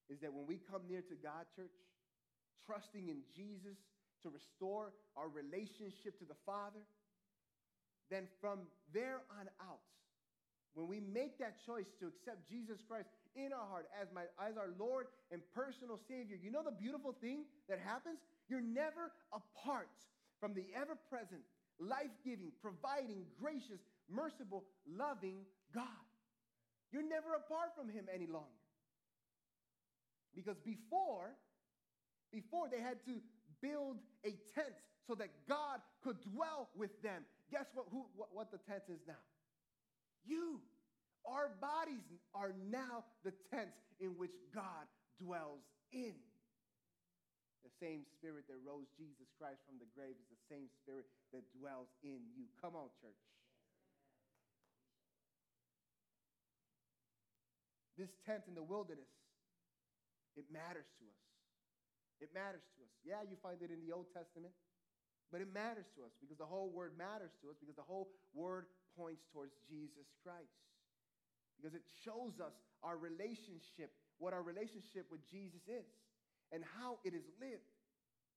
Is that when we come near to God, church, trusting in Jesus to restore our relationship to the Father, then from there on out, when we make that choice to accept Jesus Christ in our heart as, my, as our Lord and personal Savior, you know the beautiful thing that happens? You're never apart from the ever present, life giving, providing, gracious, merciful, loving God. You're never apart from Him any longer. Because before, before they had to build a tent so that God could dwell with them. Guess what, who, what, what the tent is now? You. Our bodies are now the tents in which God dwells in. The same spirit that rose Jesus Christ from the grave is the same spirit that dwells in you. Come on, church. This tent in the wilderness, it matters to us. It matters to us. Yeah, you find it in the Old Testament, but it matters to us because the whole word matters to us because the whole word points towards Jesus Christ. Because it shows us our relationship, what our relationship with Jesus is, and how it is lived.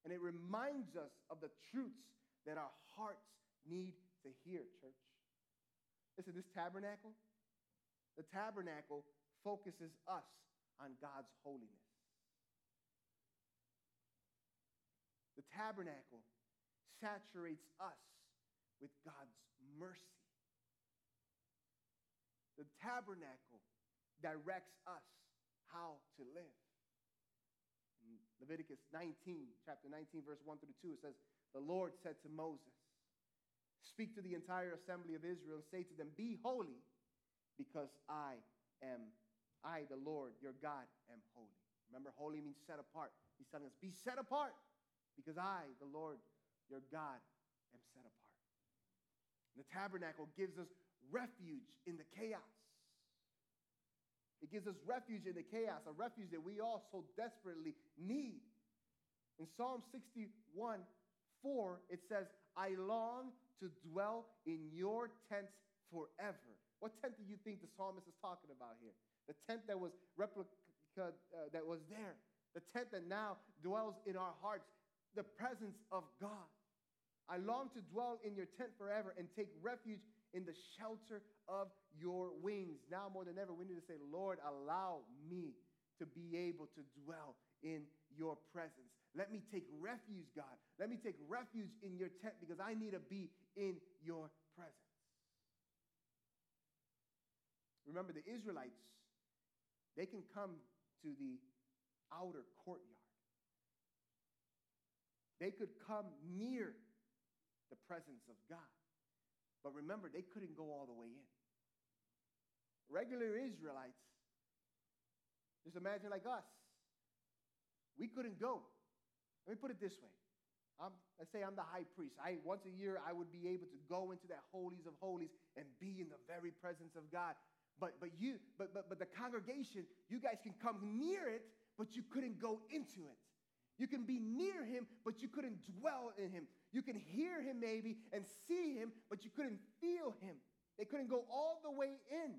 And it reminds us of the truths that our hearts need to hear, church. Listen, this tabernacle, the tabernacle focuses us on God's holiness. The tabernacle saturates us with God's mercy. The tabernacle directs us how to live. Leviticus 19, chapter 19, verse 1 through 2, it says, The Lord said to Moses, Speak to the entire assembly of Israel and say to them, Be holy, because I am, I, the Lord, your God, am holy. Remember, holy means set apart. He's telling us, Be set apart, because I, the Lord, your God, am set apart. The tabernacle gives us refuge in the chaos. It gives us refuge in the chaos, a refuge that we all so desperately need. In Psalm 61 4, it says, I long to dwell in your tents forever. What tent do you think the psalmist is talking about here? The tent that was replica, uh, that was there. The tent that now dwells in our hearts. The presence of God. I long to dwell in your tent forever and take refuge in the shelter of your wings. Now more than ever, we need to say, Lord, allow me to be able to dwell in your presence. Let me take refuge, God. Let me take refuge in your tent because I need to be in your presence. Remember, the Israelites, they can come to the outer courtyard. They could come near the presence of God. But remember, they couldn't go all the way in. Regular Israelites, just imagine like us, we couldn't go. Let me put it this way. I'm, let's say I'm the high priest. I once a year I would be able to go into that holies of holies and be in the very presence of God. But but you but but but the congregation, you guys can come near it, but you couldn't go into it. You can be near him, but you couldn't dwell in him. You can hear him maybe and see him, but you couldn't feel him. They couldn't go all the way in.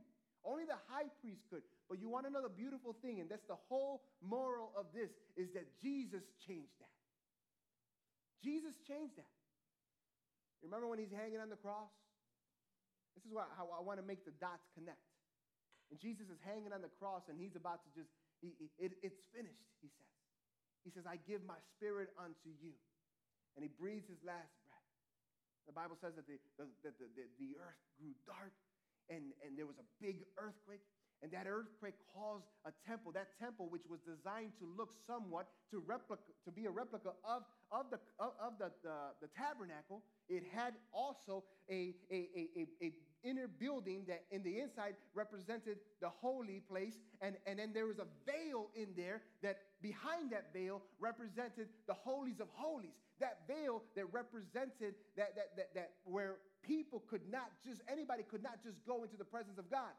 Only the high priest could. But you want to know the beautiful thing, and that's the whole moral of this, is that Jesus changed that. Jesus changed that. Remember when he's hanging on the cross? This is what, how I want to make the dots connect. And Jesus is hanging on the cross and he's about to just, he, it, it's finished, he says. He says, I give my spirit unto you. And he breathes his last breath. The Bible says that the, the, the, the, the earth grew dark and, and there was a big earthquake. And that earthquake caused a temple, that temple which was designed to look somewhat to replica, to be a replica of, of, the, of, the, the, the, tabernacle. It had also a, a, a, a, inner building that in the inside represented the holy place. And, and then there was a veil in there that behind that veil represented the holies of holies. That veil that represented that, that, that, that where people could not just, anybody could not just go into the presence of God.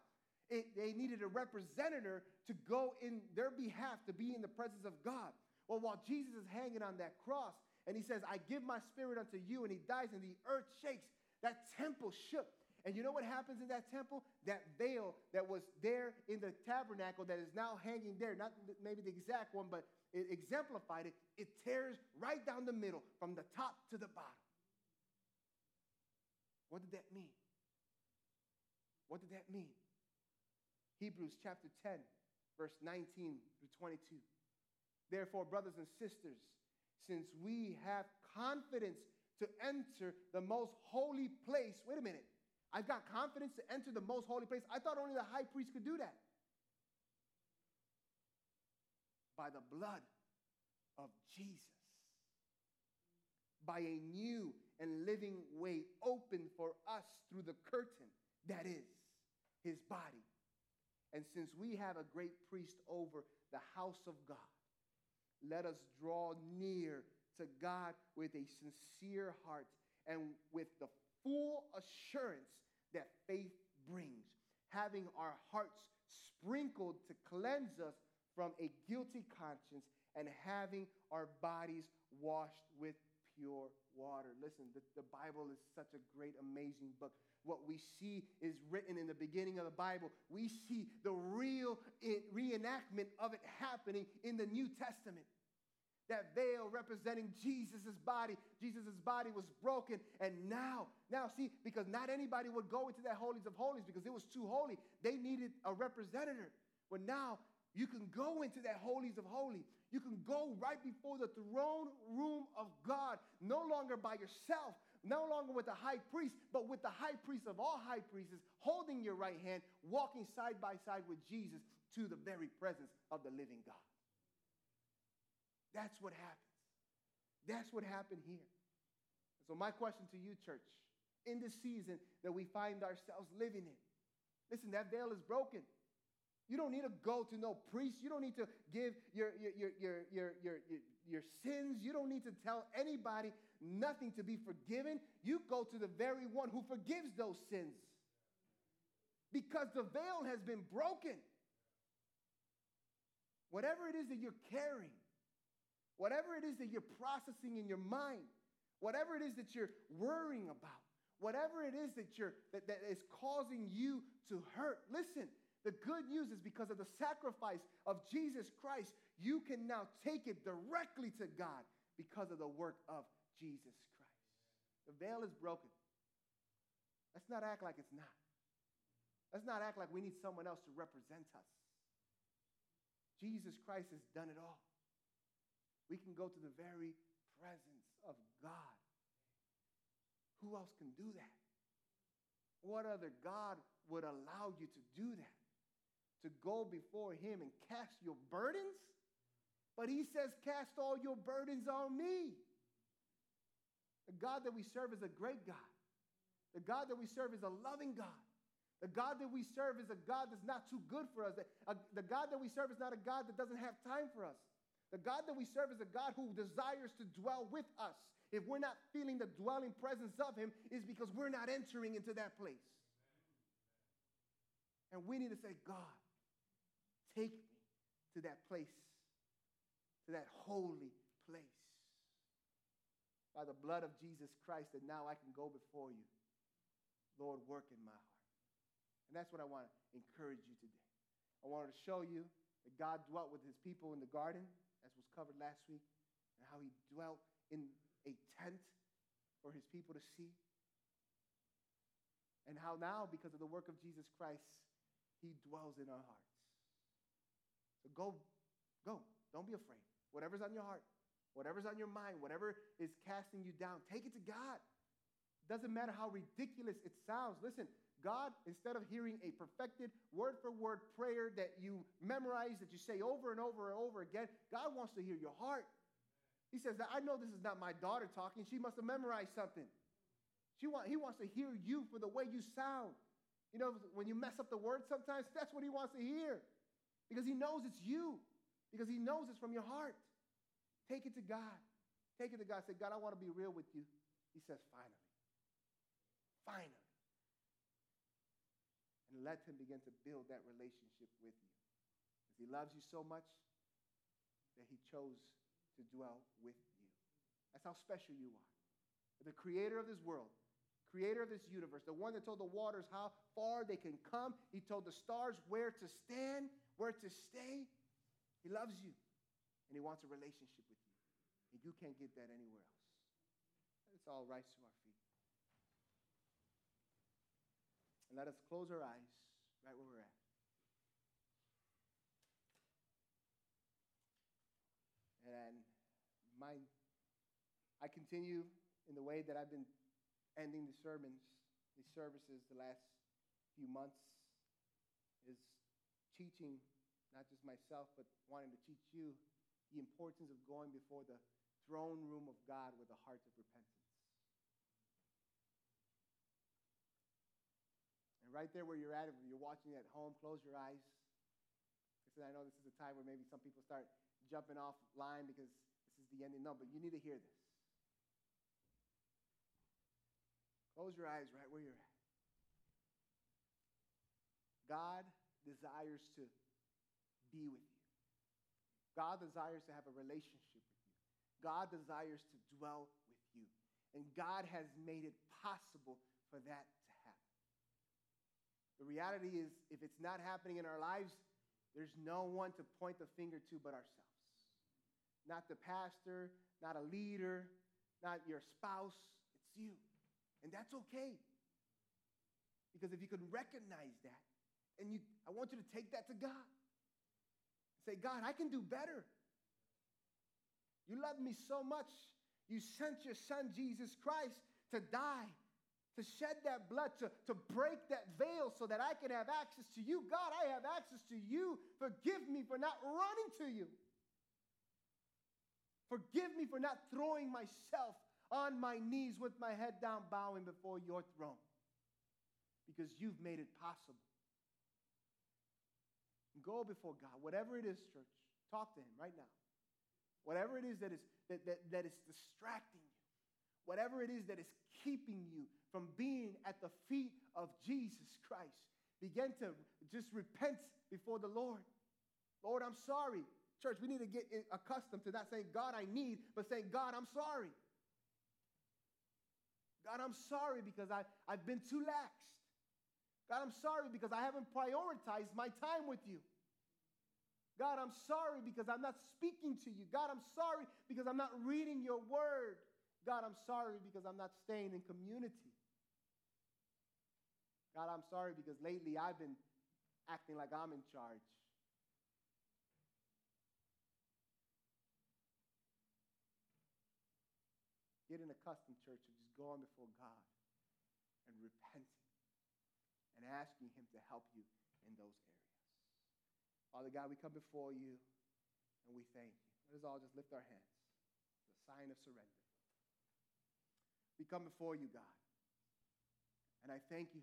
It, they needed a representative to go in their behalf to be in the presence of God. Well, while Jesus is hanging on that cross and he says, I give my spirit unto you, and he dies, and the earth shakes, that temple shook. And you know what happens in that temple? That veil that was there in the tabernacle that is now hanging there, not maybe the exact one, but it exemplified it, it tears right down the middle from the top to the bottom. What did that mean? What did that mean? Hebrews chapter 10, verse 19 through 22. Therefore, brothers and sisters, since we have confidence to enter the most holy place, wait a minute. I've got confidence to enter the most holy place. I thought only the high priest could do that. By the blood of Jesus. By a new and living way open for us through the curtain that is his body. And since we have a great priest over the house of God, let us draw near to God with a sincere heart and with the full assurance that faith brings, having our hearts sprinkled to cleanse us from a guilty conscience and having our bodies washed with pure water. Listen, the, the Bible is such a great, amazing book what we see is written in the beginning of the Bible. We see the real reenactment of it happening in the New Testament. That veil representing Jesus' body. Jesus' body was broken. And now, now see, because not anybody would go into that holies of holies because it was too holy. They needed a representative. But now you can go into that holies of holies. You can go right before the throne room of God, no longer by yourself, no longer with the high priest, but with the high priest of all high priests, holding your right hand, walking side by side with Jesus to the very presence of the living God. That's what happens. That's what happened here. So, my question to you, church, in this season that we find ourselves living in, listen, that veil is broken. You don't need to go to no priest. You don't need to give your, your, your, your, your, your, your, your sins. You don't need to tell anybody nothing to be forgiven. You go to the very one who forgives those sins because the veil has been broken. Whatever it is that you're carrying, whatever it is that you're processing in your mind, whatever it is that you're worrying about, whatever it is that, you're, that, that is causing you to hurt, listen, the good news is because of the sacrifice of Jesus Christ, you can now take it directly to God because of the work of Jesus Christ. The veil is broken. Let's not act like it's not. Let's not act like we need someone else to represent us. Jesus Christ has done it all. We can go to the very presence of God. Who else can do that? What other God would allow you to do that? To go before Him and cast your burdens? But He says, Cast all your burdens on me. The God that we serve is a great God. The God that we serve is a loving God. The God that we serve is a God that's not too good for us. The uh, God that we serve is not a God that doesn't have time for us. The God that we serve is a God who desires to dwell with us. If we're not feeling the dwelling presence of Him, is because we're not entering into that place. And we need to say, God, take me to that place, to that holy place. By the blood of Jesus Christ, that now I can go before you. Lord, work in my heart. And that's what I want to encourage you today. I wanted to show you that God dwelt with his people in the garden, covered last week, and how he dwelt in a tent for his people to see. And how now, because of the work of Jesus Christ, he dwells in our hearts. So go, go. Don't be afraid. Whatever's on your heart, whatever's on your mind, whatever is casting you down, take it to God. Doesn't matter how ridiculous it sounds. Listen, God, instead of hearing a perfected word for word prayer that you memorize, that you say over and over and over again, God wants to hear your heart. He says, I know this is not my daughter talking. She must have memorized something. She want, he wants to hear you for the way you sound. You know, when you mess up the word sometimes, that's what he wants to hear. Because he knows it's you. Because he knows it's from your heart. Take it to God. Take it to God. Say, God, I want to be real with you. He says, finally. Finally and let him begin to build that relationship with you. Because he loves you so much that he chose to dwell with you. That's how special you are. The creator of this world, creator of this universe, the one that told the waters how far they can come, he told the stars where to stand, where to stay. He loves you, and he wants a relationship with you. And you can't get that anywhere else. It's all right to our feet. And let us close our eyes right where we're at. And my, I continue in the way that I've been ending the sermons, the services the last few months, is teaching not just myself, but wanting to teach you the importance of going before the throne room of God with a heart of repentance. Right there where you're at, if you're watching at home, close your eyes. Listen, I know this is a time where maybe some people start jumping off line because this is the ending. No, but you need to hear this. Close your eyes right where you're at. God desires to be with you. God desires to have a relationship with you. God desires to dwell with you. And God has made it possible for that the reality is, if it's not happening in our lives, there's no one to point the finger to but ourselves. Not the pastor, not a leader, not your spouse. It's you. And that's okay. Because if you can recognize that, and you, I want you to take that to God. Say, God, I can do better. You love me so much. You sent your son, Jesus Christ, to die to shed that blood, to, to break that veil so that I can have access to you. God, I have access to you. Forgive me for not running to you. Forgive me for not throwing myself on my knees with my head down, bowing before your throne because you've made it possible. Go before God, whatever it is, church. Talk to Him right now. Whatever it is that is, that, that, that is distracting whatever it is that is keeping you from being at the feet of Jesus Christ, begin to just repent before the Lord. Lord, I'm sorry. Church, we need to get accustomed to not saying, God, I need, but saying, God, I'm sorry. God, I'm sorry because I, I've been too lax. God, I'm sorry because I haven't prioritized my time with you. God, I'm sorry because I'm not speaking to you. God, I'm sorry because I'm not reading your word. God, I'm sorry because I'm not staying in community. God, I'm sorry because lately I've been acting like I'm in charge. Getting accustomed, church, of just going before God and repenting and asking Him to help you in those areas. Father God, we come before you and we thank you. Let us all just lift our hands. A sign of surrender. We come before you, God. And I thank you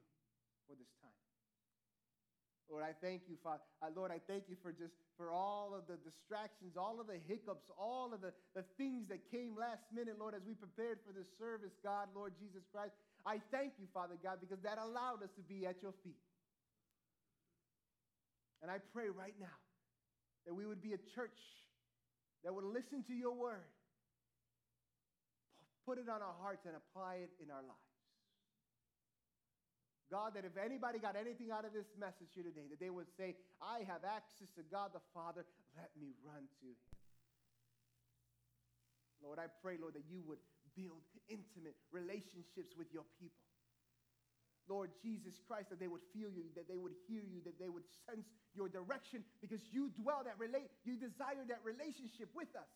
for this time. Lord, I thank you, Father. Uh, Lord, I thank you for just for all of the distractions, all of the hiccups, all of the, the things that came last minute, Lord, as we prepared for this service, God, Lord Jesus Christ. I thank you, Father God, because that allowed us to be at your feet. And I pray right now that we would be a church that would listen to your word, put it on our hearts, and apply it in our lives. God, that if anybody got anything out of this message here today, that they would say, I have access to God the Father, let me run to him. Lord, I pray, Lord, that you would build intimate relationships with your people. Lord Jesus Christ, that they would feel you, that they would hear you, that they would sense your direction because you dwell that relate, you desire that relationship with us.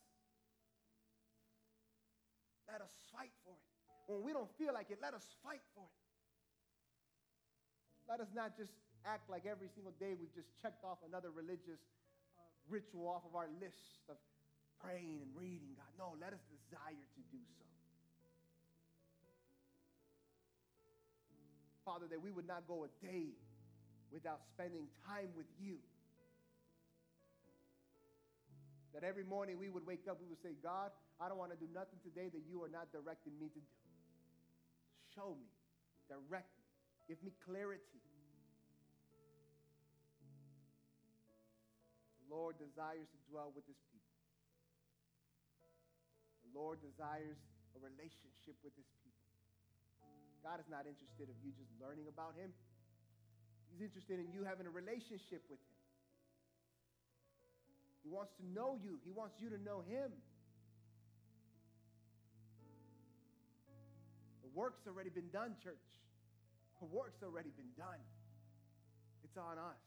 Let us fight for it. When we don't feel like it, let us fight for it. Let us not just act like every single day we've just checked off another religious uh, ritual off of our list of praying and reading, God. No, let us desire to do so. Father, that we would not go a day without spending time with you. That every morning we would wake up, we would say, God, I don't want to do nothing today that you are not directing me to do. Show me, direct me Give me clarity. The Lord desires to dwell with his people. The Lord desires a relationship with his people. God is not interested in you just learning about him. He's interested in you having a relationship with him. He wants to know you. He wants you to know him. Work's already been done, church. The work's already been done. It's on us.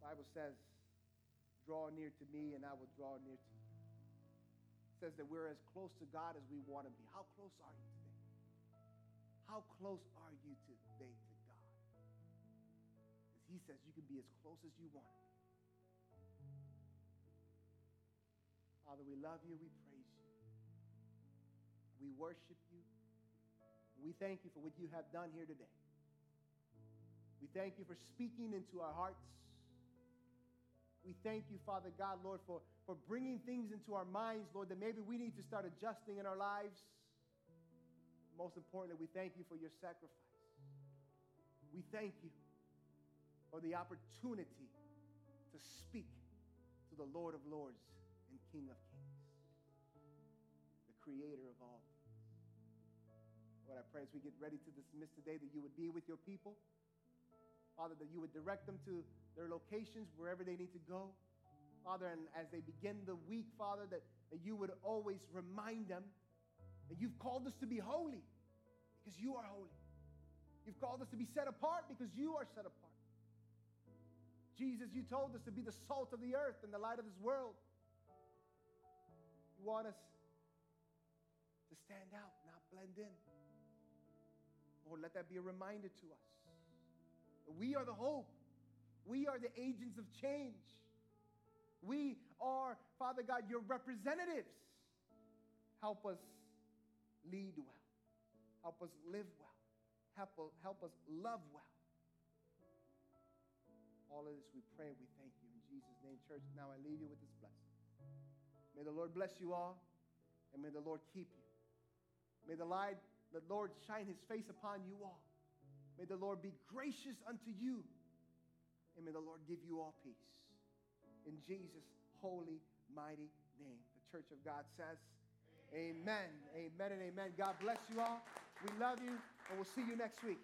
The Bible says, draw near to me and I will draw near to you. It says that we're as close to God as we want to be. How close are you today? How close are you today to God? Because he says you can be as close as you want to be. Father, we love you. We you. We worship you. We thank you for what you have done here today. We thank you for speaking into our hearts. We thank you, Father God, Lord, for, for bringing things into our minds, Lord, that maybe we need to start adjusting in our lives. Most importantly, we thank you for your sacrifice. We thank you for the opportunity to speak to the Lord of Lords and King of Kings, the creator of all Lord, I pray as we get ready to dismiss today that you would be with your people. Father, that you would direct them to their locations, wherever they need to go. Father, and as they begin the week, Father, that, that you would always remind them that you've called us to be holy because you are holy. You've called us to be set apart because you are set apart. Jesus, you told us to be the salt of the earth and the light of this world. You want us to stand out, not blend in. Lord, let that be a reminder to us. We are the hope. We are the agents of change. We are, Father God, your representatives. Help us lead well. Help us live well. Help, help us love well. All of this we pray, we thank you. In Jesus' name, church, now I leave you with this blessing. May the Lord bless you all, and may the Lord keep you. May the light, the Lord shine his face upon you all. May the Lord be gracious unto you, and may the Lord give you all peace. In Jesus' holy, mighty name. The church of God says, Amen. Amen and amen. God bless you all. We love you, and we'll see you next week.